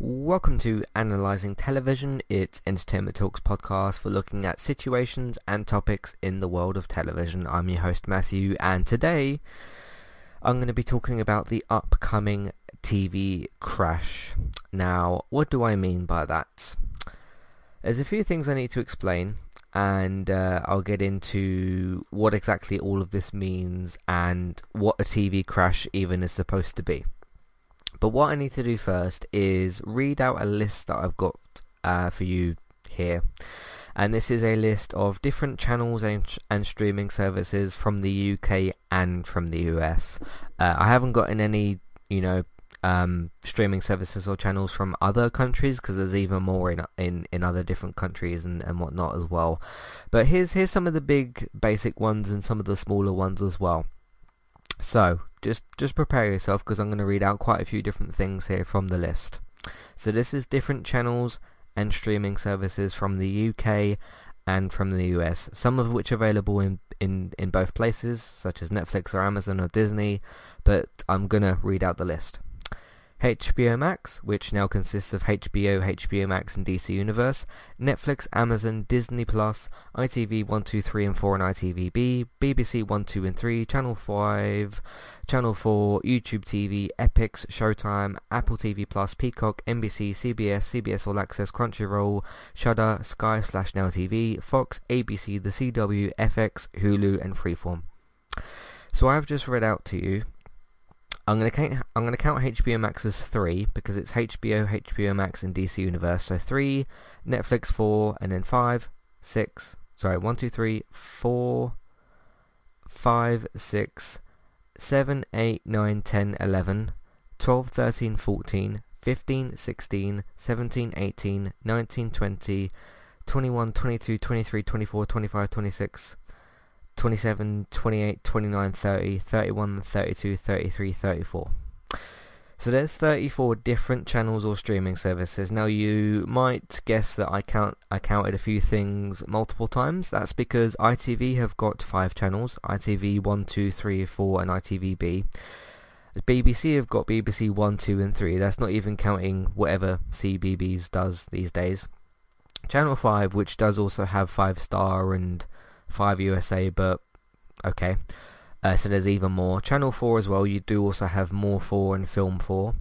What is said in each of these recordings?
Welcome to Analyzing Television. It's Entertainment Talks podcast for looking at situations and topics in the world of television. I'm your host Matthew and today I'm going to be talking about the upcoming TV crash. Now, what do I mean by that? There's a few things I need to explain and uh, I'll get into what exactly all of this means and what a TV crash even is supposed to be. But what I need to do first is read out a list that I've got uh, for you here. And this is a list of different channels and, and streaming services from the UK and from the US. Uh, I haven't gotten any, you know, um, streaming services or channels from other countries because there's even more in in, in other different countries and, and whatnot as well. But here's here's some of the big basic ones and some of the smaller ones as well. So just just prepare yourself because I'm going to read out quite a few different things here from the list. So this is different channels and streaming services from the UK and from the US, some of which are available in, in, in both places, such as Netflix or Amazon or Disney, but I'm going to read out the list. HBO Max, which now consists of HBO, HBO Max and DC Universe, Netflix, Amazon, Disney Plus, ITV 1, 2, 3 and 4 and ITVBe, BBC 1, 2 and 3, Channel 5, Channel 4, YouTube TV, Epix, Showtime, Apple TV Plus, Peacock, NBC, CBS, CBS All Access, Crunchyroll, Shudder, Sky slash Now TV, Fox, ABC, The CW, FX, Hulu and Freeform. So I've just read out to you I'm gonna count. I'm gonna count HBO Max as three because it's HBO, HBO Max, and DC Universe. So three, Netflix four, and then five, six. Sorry, one, two, three, four, five, six, seven, eight, nine, ten, eleven, twelve, thirteen, fourteen, fifteen, sixteen, seventeen, eighteen, nineteen, twenty, twenty-one, twenty-two, twenty-three, twenty-four, twenty-five, twenty-six. 27, 28, 29, 30, 31, 32, 33, 34. So there's 34 different channels or streaming services. Now you might guess that I count I counted a few things multiple times. That's because ITV have got five channels: ITV 1, 2, 3, 4, and ITVBe. BBC have got BBC 1, 2, and 3. That's not even counting whatever CBBC does these days. Channel 5, which does also have 5 star and 5 USA, but okay. Uh, so there's even more. Channel 4 as well, you do also have More 4 and Film 4.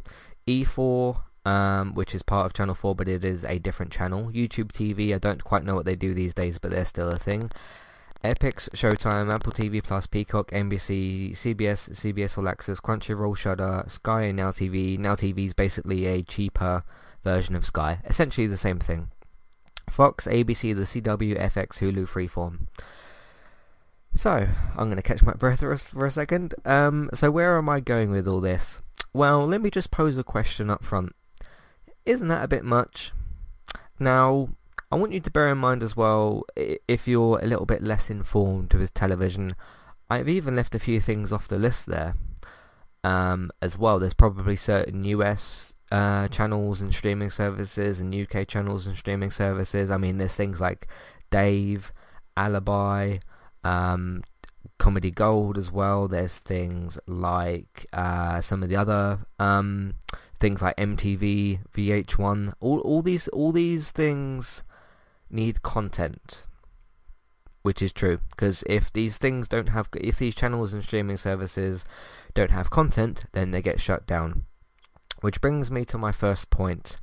E4, um, which is part of Channel 4, but it is a different channel. YouTube TV, I don't quite know what they do these days, but they're still a thing. Epix, Showtime, Apple TV Plus, Peacock, NBC, CBS, CBS All Access, Crunchyroll, Shudder, Sky, and Now TV. Now TV is basically a cheaper version of Sky. Essentially the same thing. Fox, ABC, the CW, FX, Hulu, Freeform. So, I'm going to catch my breath for a second. Um, so where am I going with all this? Well, let me just pose a question up front. Isn't that a bit much? Now, I want you to bear in mind as well, if you're a little bit less informed with television, I've even left a few things off the list there um, as well. There's probably certain US uh, channels and streaming services and UK channels and streaming services. I mean, there's things like Dave, Alibi, um, Comedy Gold as well. There's things like uh, some of the other um, things like MTV, VH1. All all these all these things need content, which is true. Because if these things don't have, if these channels and streaming services don't have content, then they get shut down. Which brings me to my first point.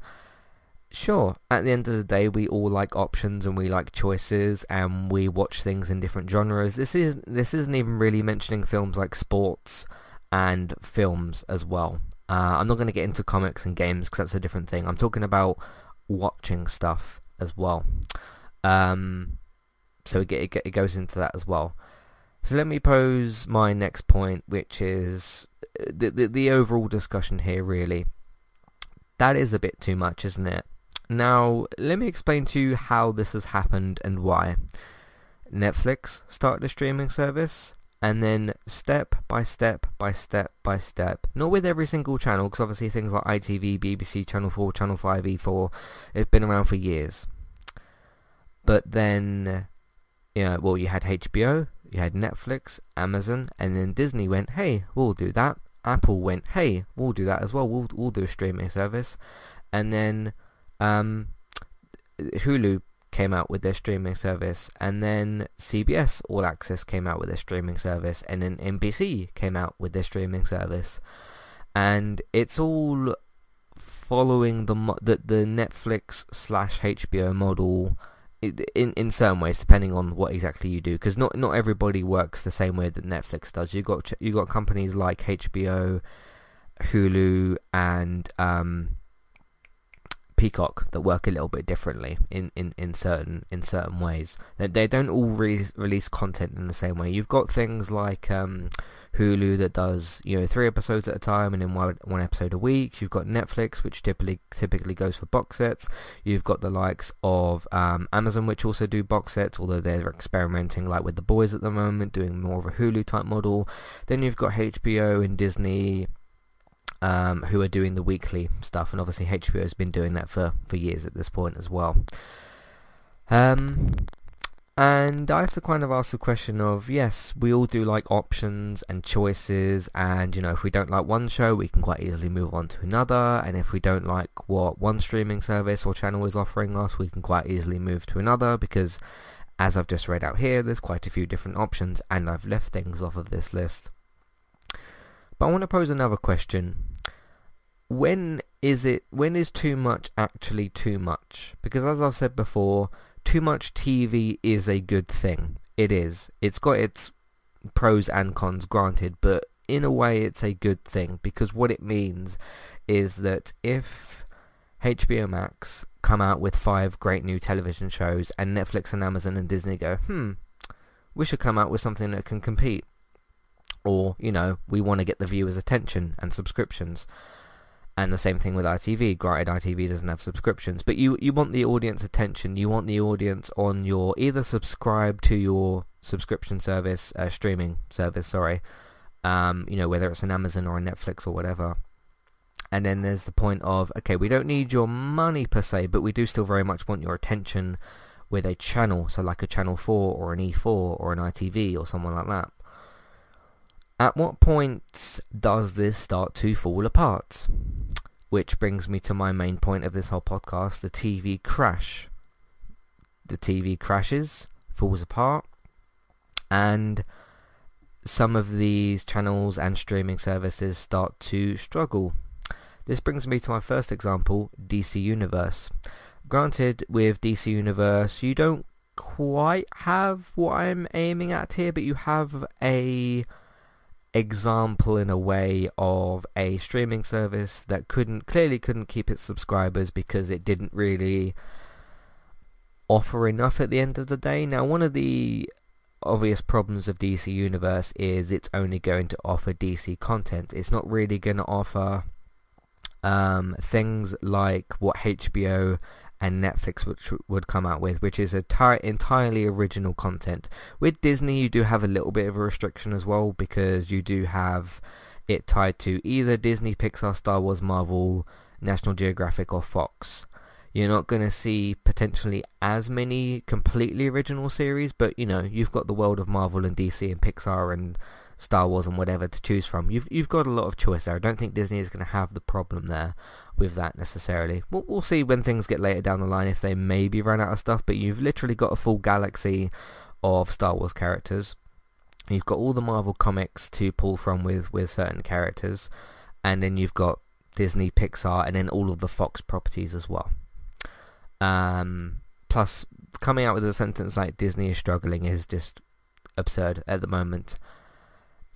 Sure, at the end of the day, we all like options and we like choices, and we watch things in different genres. This is this isn't even really mentioning films like sports and films as well. Uh, I'm not going to get into comics and games because that's a different thing. I'm talking about watching stuff as well. Um, so it, it, it goes into that as well. So let me pose my next point, which is the, the, the overall discussion here. Really, that is a bit too much, isn't it? Now, let me explain to you how this has happened and why. Netflix started a streaming service, and then step by step by step by step, not with every single channel, because obviously things like ITV, BBC, Channel 4, Channel 5, E4, have been around for years. But then, you know, well, you had HBO, you had Netflix, Amazon, and then Disney went, hey, we'll do that. Apple went, hey, we'll do that as well. We'll, we'll do a streaming service and then um, Hulu came out with their streaming service, and then CBS All Access came out with their streaming service, and then NBC came out with their streaming service, and it's all following the the, the Netflix slash HBO model in in certain ways, depending on what exactly you do, because not not everybody works the same way that Netflix does. You got you got companies like HBO, Hulu, and um, Peacock that work a little bit differently in, in, in certain in certain ways. They, they don't all re- release content in the same way. You've got things like um, Hulu that does you know three episodes at a time and then one one episode a week. You've got Netflix which typically typically goes for box sets. You've got the likes of um, Amazon which also do box sets, although they're experimenting like with the boys at the moment, doing more of a Hulu type model. Then you've got HBO and Disney um, who are doing the weekly stuff, and obviously HBO has been doing that for, for years at this point as well. Um, and I have to kind of ask the question of, yes, we all do like options and choices, and you know, if we don't like one show, we can quite easily move on to another, and if we don't like what one streaming service or channel is offering us, we can quite easily move to another, because as I've just read out here, there's quite a few different options, and I've left things off of this list. But I want to pose another question when is it when is too much actually too much? Because as i've said before too much tv is a good thing. It is. It's got its pros and cons granted but in a way it's a good thing because what it means is that if hbo max come out with five great new television shows and netflix and amazon and disney go hmm we should come out with something that can compete or you know we want to get the viewers attention and subscriptions and the same thing with ITV. Granted, ITV doesn't have subscriptions, but you you want the audience attention. You want the audience on your either subscribe to your subscription service, uh, streaming service. Sorry, um, you know whether it's an Amazon or a Netflix or whatever. And then there's the point of okay, we don't need your money per se, but we do still very much want your attention with a channel, so like a Channel 4 or an E4 or an ITV or someone like that. At what point does this start to fall apart? Which brings me to my main point of this whole podcast, the TV crash. The TV crashes, falls apart, and some of these channels and streaming services start to struggle. This brings me to my first example, DC Universe. Granted, with DC Universe, you don't quite have what I'm aiming at here, but you have a example in a way of a streaming service that couldn't clearly couldn't keep its subscribers because it didn't really offer enough at the end of the day. Now one of the obvious problems of DC Universe is it's only going to offer DC content. It's not really going to offer um, things like what HBO and Netflix which would come out with, which is a entirely original content. With Disney, you do have a little bit of a restriction as well because you do have it tied to either Disney, Pixar, Star Wars, Marvel, National Geographic, or Fox. You're not going to see potentially as many completely original series, but you know you've got the world of Marvel and DC and Pixar and Star Wars and whatever to choose from. You've you've got a lot of choice there. I don't think Disney is going to have the problem there with that necessarily. We'll, we'll see when things get later down the line if they maybe run out of stuff, but you've literally got a full galaxy of Star Wars characters. You've got all the Marvel comics to pull from with, with certain characters, and then you've got Disney, Pixar, and then all of the Fox properties as well. Um, plus, coming out with a sentence like Disney is struggling is just absurd at the moment.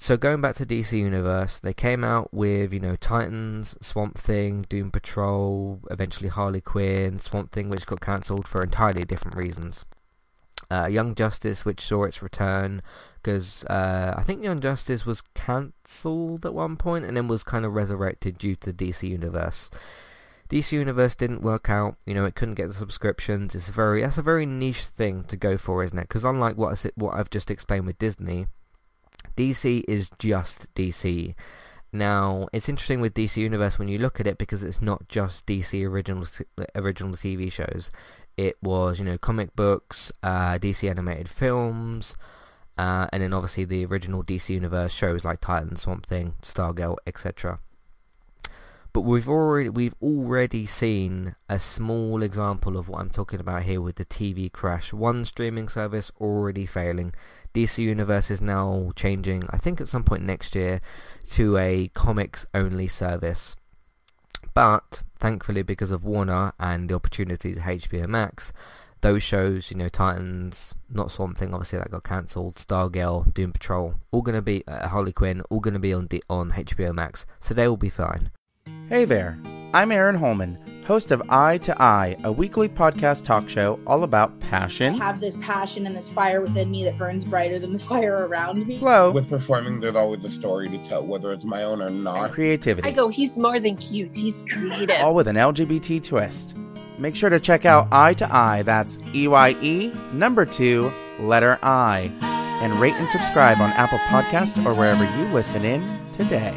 So going back to DC Universe, they came out with, you know, Titans, Swamp Thing, Doom Patrol, eventually Harley Quinn, Swamp Thing which got cancelled for entirely different reasons. Uh, Young Justice which saw its return because uh, I think Young Justice was cancelled at one point and then was kind of resurrected due to DC Universe. DC Universe didn't work out, you know, it couldn't get the subscriptions. It's a very that's a very niche thing to go for, isn't it? Because unlike what I've just explained with Disney, DC is just DC. Now, it's interesting with DC Universe when you look at it because it's not just DC original original TV shows. It was, you know, comic books, uh, DC animated films, uh, and then obviously the original DC Universe shows like Titan, Swamp Thing, Stargirl, etc. But we've already we've already seen a small example of what I'm talking about here with the TV crash. One streaming service already failing. DC Universe is now changing, I think at some point next year, to a comics only service. But thankfully, because of Warner and the opportunities at HBO Max, those shows, you know, Titans, not Swamp Thing, obviously that got cancelled, Stargirl, Doom Patrol, all going to be, uh, Harley Quinn, all going to be on, D- on HBO Max, so they will be fine. Hey there, I'm Aaron Holman, host of Eye to Eye, a weekly podcast talk show all about passion. I have this passion and this fire within me that burns brighter than the fire around me. Flow. With performing, there's always a story to tell, whether it's my own or not. And creativity. I go, he's more than cute, he's creative. All with an LGBT twist. Make sure to check out Eye to Eye, that's E-Y-E, number two, letter I. And rate and subscribe on Apple Podcasts or wherever you listen in today.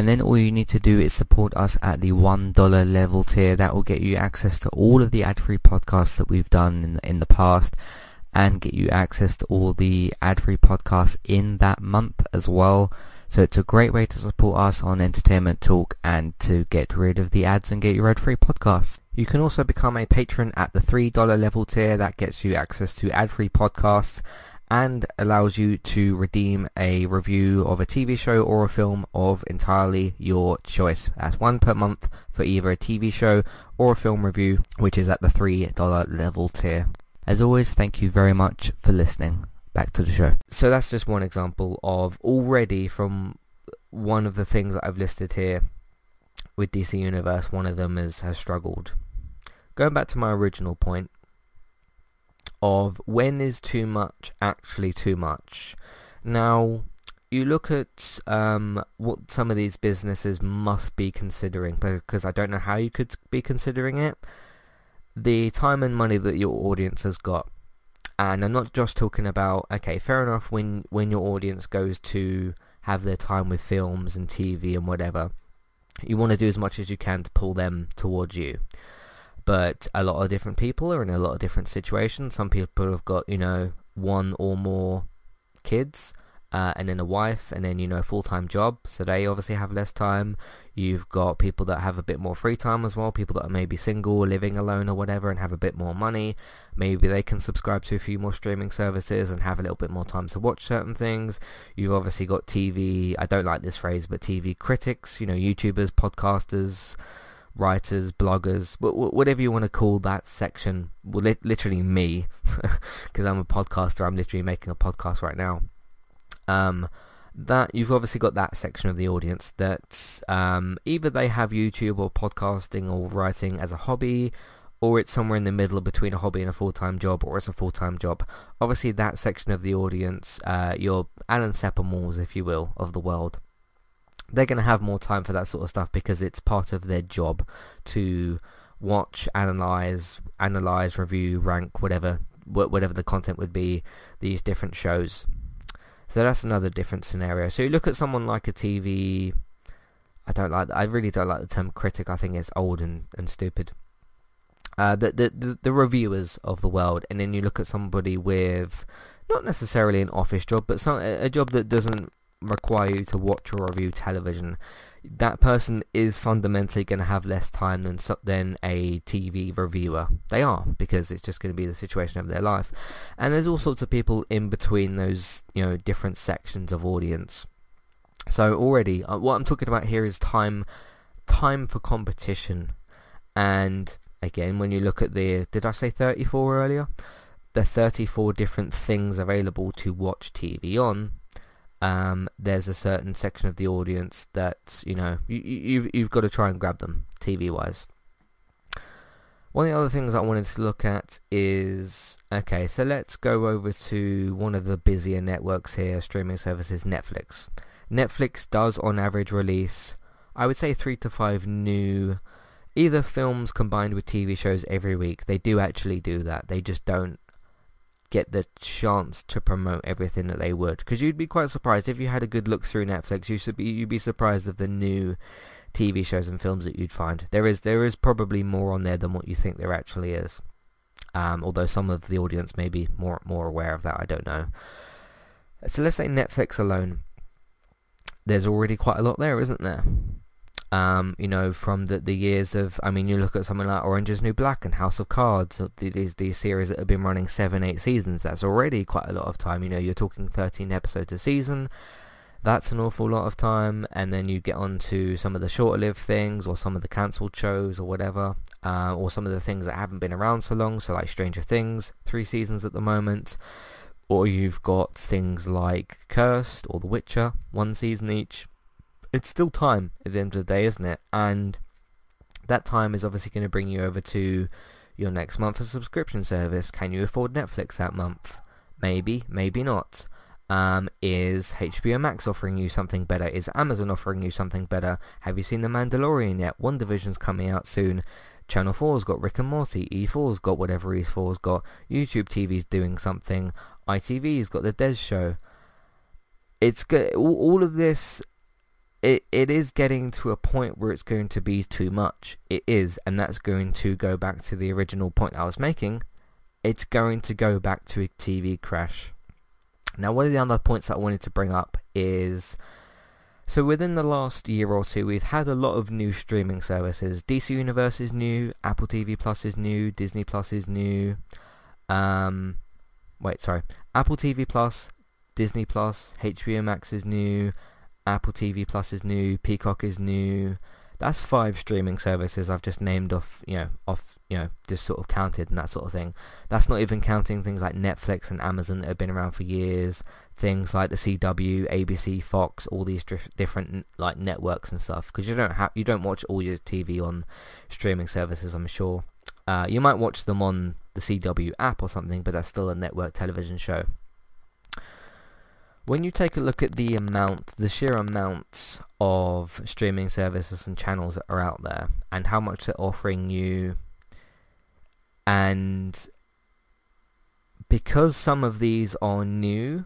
And then all you need to do is support us at the $1 level tier. That will get you access to all of the ad-free podcasts that we've done in, in the past and get you access to all the ad-free podcasts in that month as well. So it's a great way to support us on Entertainment Talk and to get rid of the ads and get your ad-free podcasts. You can also become a patron at the $3 level tier. That gets you access to ad-free podcasts and allows you to redeem a review of a TV show or a film of entirely your choice. That's one per month for either a TV show or a film review, which is at the $3 level tier. As always, thank you very much for listening. Back to the show. So that's just one example of already from one of the things that I've listed here with DC Universe, one of them is, has struggled. Going back to my original point, of when is too much actually too much. Now, you look at um, what some of these businesses must be considering, because I don't know how you could be considering it. The time and money that your audience has got. And I'm not just talking about, okay, fair enough when, when your audience goes to have their time with films and TV and whatever. You want to do as much as you can to pull them towards you but a lot of different people are in a lot of different situations. Some people have got, you know, one or more kids, uh, and then a wife, and then, you know, a full-time job, so they obviously have less time. You've got people that have a bit more free time as well, people that are maybe single, living alone or whatever, and have a bit more money. Maybe they can subscribe to a few more streaming services and have a little bit more time to watch certain things. You've obviously got TV, I don't like this phrase, but TV critics, you know, YouTubers, podcasters, writers, bloggers, whatever you want to call that section. Well, literally me, because I'm a podcaster. I'm literally making a podcast right now. Um, that you've obviously got that section of the audience that um, either they have YouTube or podcasting or writing as a hobby, or it's somewhere in the middle between a hobby and a full-time job, or it's a full-time job. Obviously, that section of the audience, uh, your Alan Sepinwalls, if you will, of the world they're going to have more time for that sort of stuff because it's part of their job to watch, analyze, analyze, review, rank, whatever, whatever the content would be, these different shows. So that's another different scenario. So you look at someone like a TV. I don't like. I really don't like the term critic. I think it's old and, and stupid. Uh, the, the the reviewers of the world, and then you look at somebody with not necessarily an office job, but some a job that doesn't require you to watch or review television, that person is fundamentally going to have less time than than a TV reviewer. They are because it's just going to be the situation of their life. And there's all sorts of people in between those, you know, different sections of audience. So already, uh, what I'm talking about here is time, time for competition. And again, when you look at the, did I say 34 earlier? The 34 different things available to watch TV on um, there's a certain section of the audience that you know you, you've you've got to try and grab them TV wise. One of the other things I wanted to look at is okay, so let's go over to one of the busier networks here, streaming services, Netflix. Netflix does on average release, I would say three to five new either films combined with TV shows every week. They do actually do that. They just don't get the chance to promote everything that they would. Because you'd be quite surprised if you had a good look through Netflix. You should be you'd be surprised of the new TV shows and films that you'd find. There is there is probably more on there than what you think there actually is. Um, although some of the audience may be more more aware of that, I don't know. So let's say Netflix alone. There's already quite a lot there, isn't there? Um, you know, from the the years of, I mean, you look at something like Orange is New Black and House of Cards, these these series that have been running seven, eight seasons. That's already quite a lot of time. You know, you're talking 13 episodes a season. That's an awful lot of time. And then you get on to some of the shorter-lived things, or some of the cancelled shows, or whatever, uh, or some of the things that haven't been around so long. So like Stranger Things, three seasons at the moment. Or you've got things like Cursed or The Witcher, one season each it's still time at the end of the day, isn't it? And that time is obviously going to bring you over to your next month of subscription service. Can you afford Netflix that month? Maybe, maybe not. Um, is HBO Max offering you something better? Is Amazon offering you something better? Have you seen The Mandalorian yet? WandaVision's coming out soon. Channel 4's got Rick and Morty. E4's got whatever E4's got. YouTube TV's doing something. ITV's got The Des Show. It's good. All, all of this it it is getting to a point where it's going to be too much. It is, and that's going to go back to the original point I was making. It's going to go back to a TV crash. Now, one of the other points I wanted to bring up is so within the last year or two, we've had a lot of new streaming services. DC Universe is new, Apple TV Plus is new, Disney Plus is new. Um, wait, sorry, Apple TV Plus, Disney Plus, HBO Max is new. Apple TV Plus is new, Peacock is new. That's five streaming services I've just named off, you know, off, you know, just sort of counted and that sort of thing. That's not even counting things like Netflix and Amazon that have been around for years. Things like the CW, ABC, Fox, all these different like networks and stuff. Because you don't have, you don't watch all your TV on streaming services. I'm sure. Uh, you might watch them on the CW app or something, but that's still a network television show. When you take a look at the amount, the sheer amount of streaming services and channels that are out there and how much they're offering you and because some of these are new,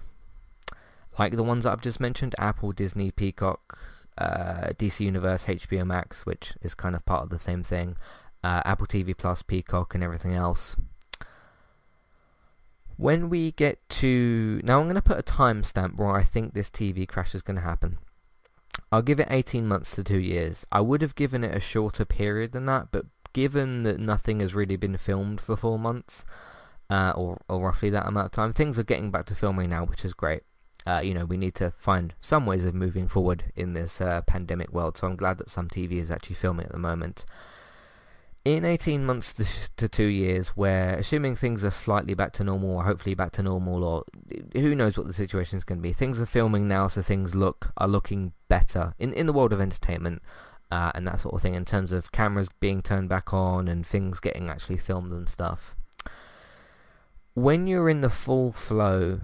like the ones that I've just mentioned, Apple, Disney, Peacock, uh, DC Universe, HBO Max, which is kind of part of the same thing, uh, Apple TV Plus, Peacock, and everything else when we get to... Now I'm going to put a timestamp where I think this TV crash is going to happen. I'll give it 18 months to two years. I would have given it a shorter period than that, but given that nothing has really been filmed for four months, uh, or, or roughly that amount of time, things are getting back to filming now, which is great. Uh, you know, we need to find some ways of moving forward in this uh, pandemic world, so I'm glad that some TV is actually filming at the moment in 18 months to, two years where assuming things are slightly back to normal or hopefully back to normal or who knows what the situation is going to be things are filming now so things look are looking better in in the world of entertainment uh, and that sort of thing in terms of cameras being turned back on and things getting actually filmed and stuff. When you're in the full flow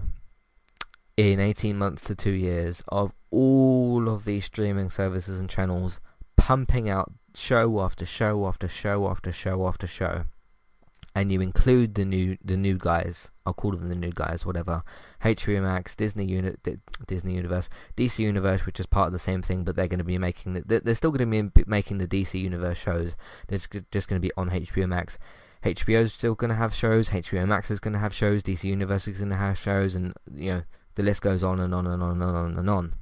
in 18 months to two years of all of these streaming services and channels pumping out show after show after show after show after show. And you include the new the new guys. I'll call them the new guys whatever. HBO Max Disney unit Disney Universe DC Universe which is part of the same thing but they're going to be making the, they're still going to be making the DC Universe shows. They're just going to be on HBO Max. HBO's still going to have shows, HBO Max is going to have shows, DC Universe is going to have shows, and you know the list goes on and on and on and on and on.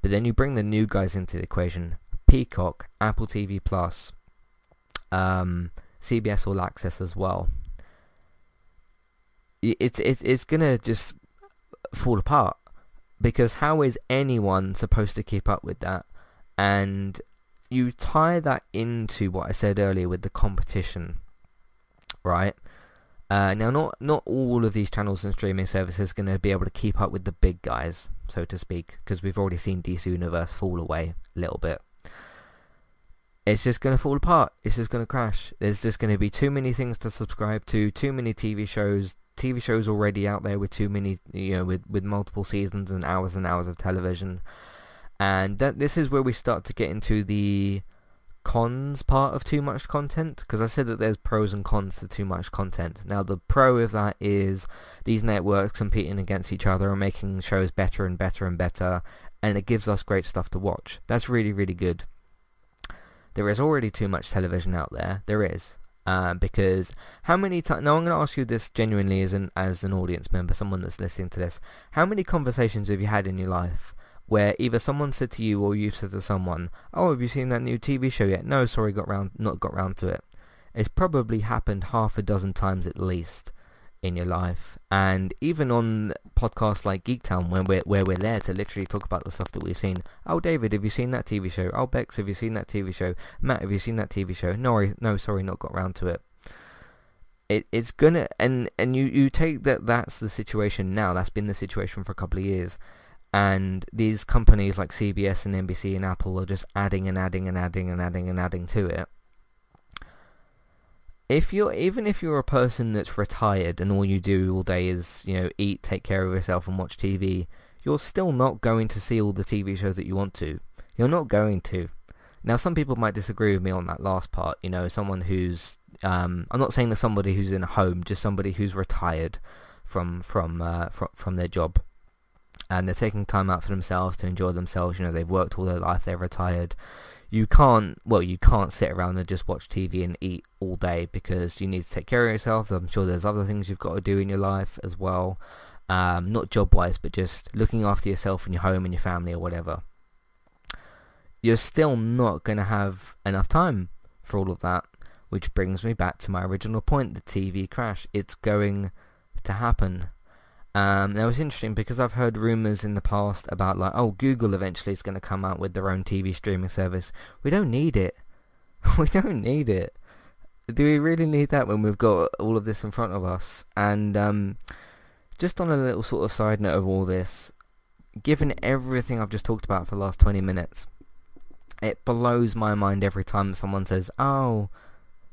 But then you bring the new guys into the equation: Peacock, Apple TV Plus, um, CBS All Access as well. It's it's it's gonna just fall apart because how is anyone supposed to keep up with that? And you tie that into what I said earlier with the competition, right? Uh, now, not not all of these channels and streaming services are going to be able to keep up with the big guys, so to speak, because we've already seen DC Universe fall away a little bit. It's just going to fall apart. It's just going to crash. There's just going to be too many things to subscribe to, too many TV shows, TV shows already out there with too many, you know, with, with multiple seasons and hours and hours of television. And that this is where we start to get into the cons part of too much content because I said that there's pros and cons to too much content. Now the pro of that is these networks competing against each other and making shows better and better and better and it gives us great stuff to watch. That's really really good. There is already too much television out there. There is. Uh, because how many times? Now I'm going to ask you this genuinely as an as an audience member, someone that's listening to this. How many conversations have you had in your life where either someone said to you or you've said to someone, "Oh, have you seen that new TV show yet?" No, sorry, got round, not got round to it. It's probably happened half a dozen times at least in your life, and even on podcasts like Geektown, when we're where we're there to literally talk about the stuff that we've seen. Oh, David, have you seen that TV show? Oh, Bex, have you seen that TV show? Matt, have you seen that TV show? No, no, sorry, not got round to it. It, it's gonna and and you you take that that's the situation now. That's been the situation for a couple of years and these companies like CBS and NBC and Apple are just adding and adding and adding and adding and adding to it. If you're even if you're a person that's retired and all you do all day is you know eat, take care of yourself, and watch TV, you're still not going to see all the TV shows that you want to. You're not going to. Now, some people might disagree with me on that last part. You know, someone who's um, I'm not saying that somebody who's in a home, just somebody who's retired from from uh, from from their job and they're taking time out for themselves to enjoy themselves. You know, they've worked all their life, they're retired. You can't, well, you can't sit around and just watch TV and eat all day because you need to take care of yourself. I'm sure there's other things you've got to do in your life as well. Um, not job-wise, but just looking after yourself and your home and your family or whatever. You're still not going to have enough time for all of that, which brings me back to my original point, the TV crash. It's going to happen um, now it's interesting because I've heard rumours in the past about like, oh, Google eventually is going to come out with their own TV streaming service. We don't need it. we don't need it. Do we really need that when we've got all of this in front of us? And um, just on a little sort of side note of all this, given everything I've just talked about for the last 20 minutes, it blows my mind every time someone says, "Oh,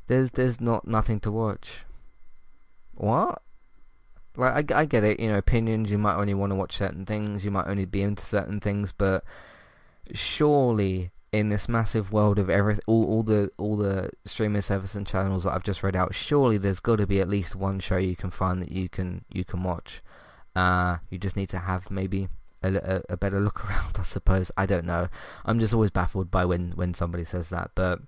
there's there's not nothing to watch." What? Like I, I get it, you know, opinions. You might only want to watch certain things. You might only be into certain things, but surely in this massive world of every all, all the all the streaming service and channels that I've just read out, surely there's got to be at least one show you can find that you can you can watch. Uh, you just need to have maybe a, a, a better look around, I suppose. I don't know. I'm just always baffled by when when somebody says that, but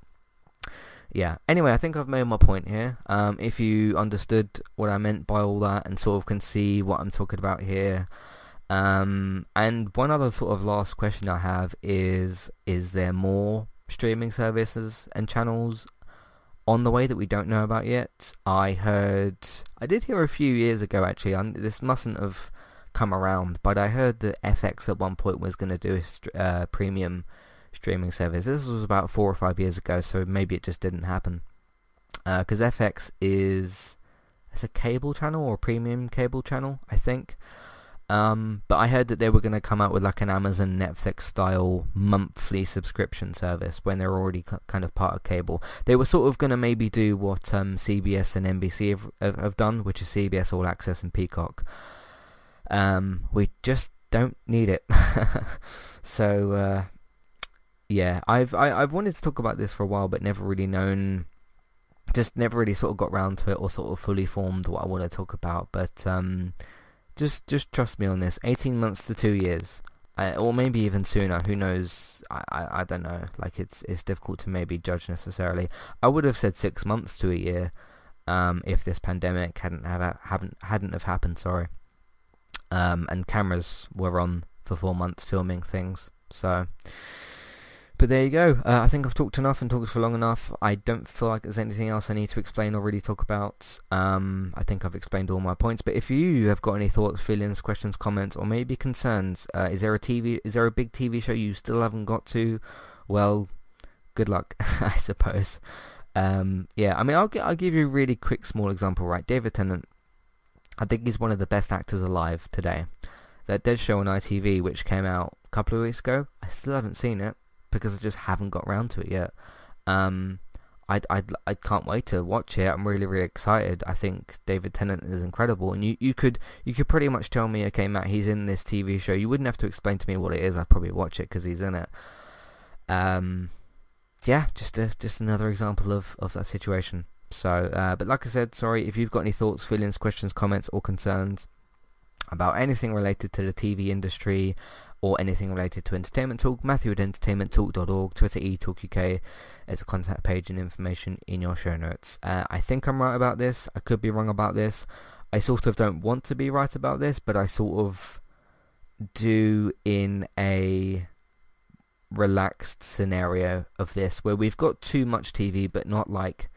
yeah. Anyway, I think I've made my point here. Um, if you understood what I meant by all that and sort of can see what I'm talking about here. Um, and one other sort of last question I have is, is there more streaming services and channels on the way that we don't know about yet? I heard, I did hear a few years ago actually, and this mustn't have come around, but I heard that FX at one point was going to do a uh, premium streaming service. This was about four or five years ago, so maybe it just didn't happen. Because uh, FX is it's a cable channel or a premium cable channel, I think. Um, but I heard that they were going to come out with like an Amazon Netflix style monthly subscription service when they're already kind of part of cable. They were sort of going to maybe do what um, CBS and NBC have, have, have, done, which is CBS All Access and Peacock. Um, we just don't need it. so uh, yeah, I've I, have i have wanted to talk about this for a while, but never really known, just never really sort of got round to it or sort of fully formed what I want to talk about. But um, just just trust me on this. Eighteen months to two years, or maybe even sooner. Who knows? I, I I don't know. Like it's it's difficult to maybe judge necessarily. I would have said six months to a year. um, if this pandemic hadn't have hadn't hadn't have happened. Sorry, um, and cameras were on for four months filming things. So, but there you go. Uh, I think I've talked enough and talked for long enough. I don't feel like there's anything else I need to explain or really talk about. Um, I think I've explained all my points. But if you have got any thoughts, feelings, questions, comments, or maybe concerns, uh, is there a TV? Is there a big TV show you still haven't got to? Well, good luck, I suppose. Um, yeah, I mean, I'll, I'll give you a really quick small example, right? David Tennant, I think he's one of the best actors alive today. That Des Show on ITV, which came out a couple of weeks ago, I still haven't seen it because I just haven't got around to it yet. Um, I I I can't wait to watch it. I'm really really excited. I think David Tennant is incredible, and you, you could you could pretty much tell me, okay, Matt, he's in this TV show. You wouldn't have to explain to me what it is. I'd probably watch it because he's in it. Um, yeah, just a, just another example of, of that situation. So, uh, but like I said, sorry, if you've got any thoughts, feelings, questions, comments, or concerns about anything related to the TV industry or anything related to Entertainment Talk, Matthew at entertainmenttalk.org, Twitter eTalkUK, there's a contact page and information in your show notes. Uh, I think I'm right about this. I could be wrong about this. I sort of don't want to be right about this, but I sort of do in a relaxed scenario of this where we've got too much TV but not like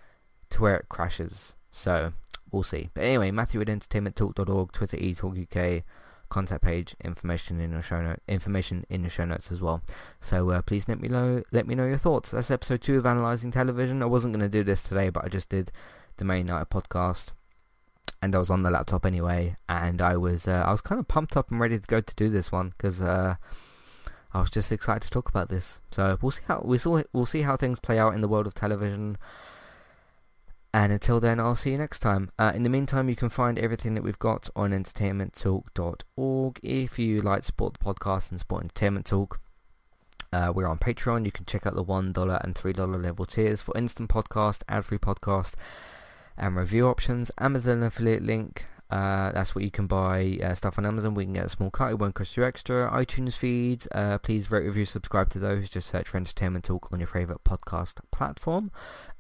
to where it crashes. So we'll see. But anyway, Matthew at entertainmenttalk.org, Twitter eTalkUK, contact page, information in the show note, information in the show notes as well. So uh, please let me know let me know your thoughts. That's episode two of analyzing television. I wasn't going to do this today, but I just did the main night podcast. And I was on the laptop anyway, and I was uh, I was kind of pumped up and ready to go to do this one because uh, I was just excited to talk about this. So we'll see how we we'll, we'll see how things play out in the world of television. And until then, I'll see you next time. Uh, in the meantime, you can find everything that we've got on entertainmenttalk.org. If you like to support the podcast and support Entertainment Talk, uh, we're on Patreon. You can check out the $1 and $3 level tiers for instant podcast, ad-free podcast, and review options. Amazon affiliate link uh, that's what you can buy uh, stuff on Amazon. We can get a small cut. It won't cost you extra. iTunes feeds. Uh, please rate, review, subscribe to those. Just search for Entertainment Talk on your favourite podcast platform.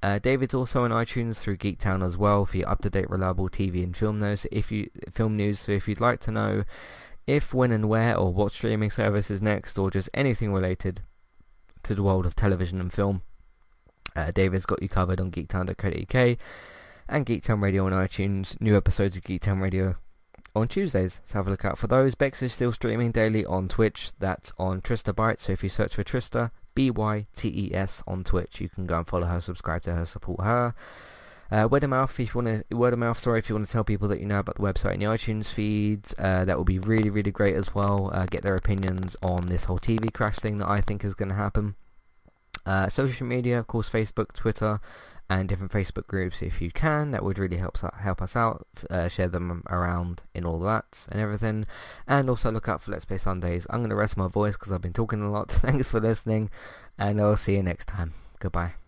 Uh, David's also on iTunes through Geektown as well for your up-to-date, reliable TV and film news. If you film news, so if you'd like to know if, when, and where, or what streaming service is next, or just anything related to the world of television and film, uh, David's got you covered on geektown.co.uk and Geektown Radio on iTunes. New episodes of Geektown Radio on Tuesdays. So have a look out for those. Bex is still streaming daily on Twitch. That's on Trista Bytes. So if you search for Trista, B-Y-T-E-S on Twitch, you can go and follow her, subscribe to her, support her. Uh, word of mouth, if you want to, word of mouth, sorry, if you want to tell people that you know about the website and the iTunes feeds, uh, that would be really, really great as well. Uh, get their opinions on this whole TV crash thing that I think is going to happen. Uh, social media, of course, Facebook, Twitter, and different Facebook groups if you can. That would really help help us out. Uh, share them around in all that and everything. And also look out for Let's Play Sundays. I'm going to rest my voice because I've been talking a lot. Thanks for listening, and I'll see you next time. Goodbye.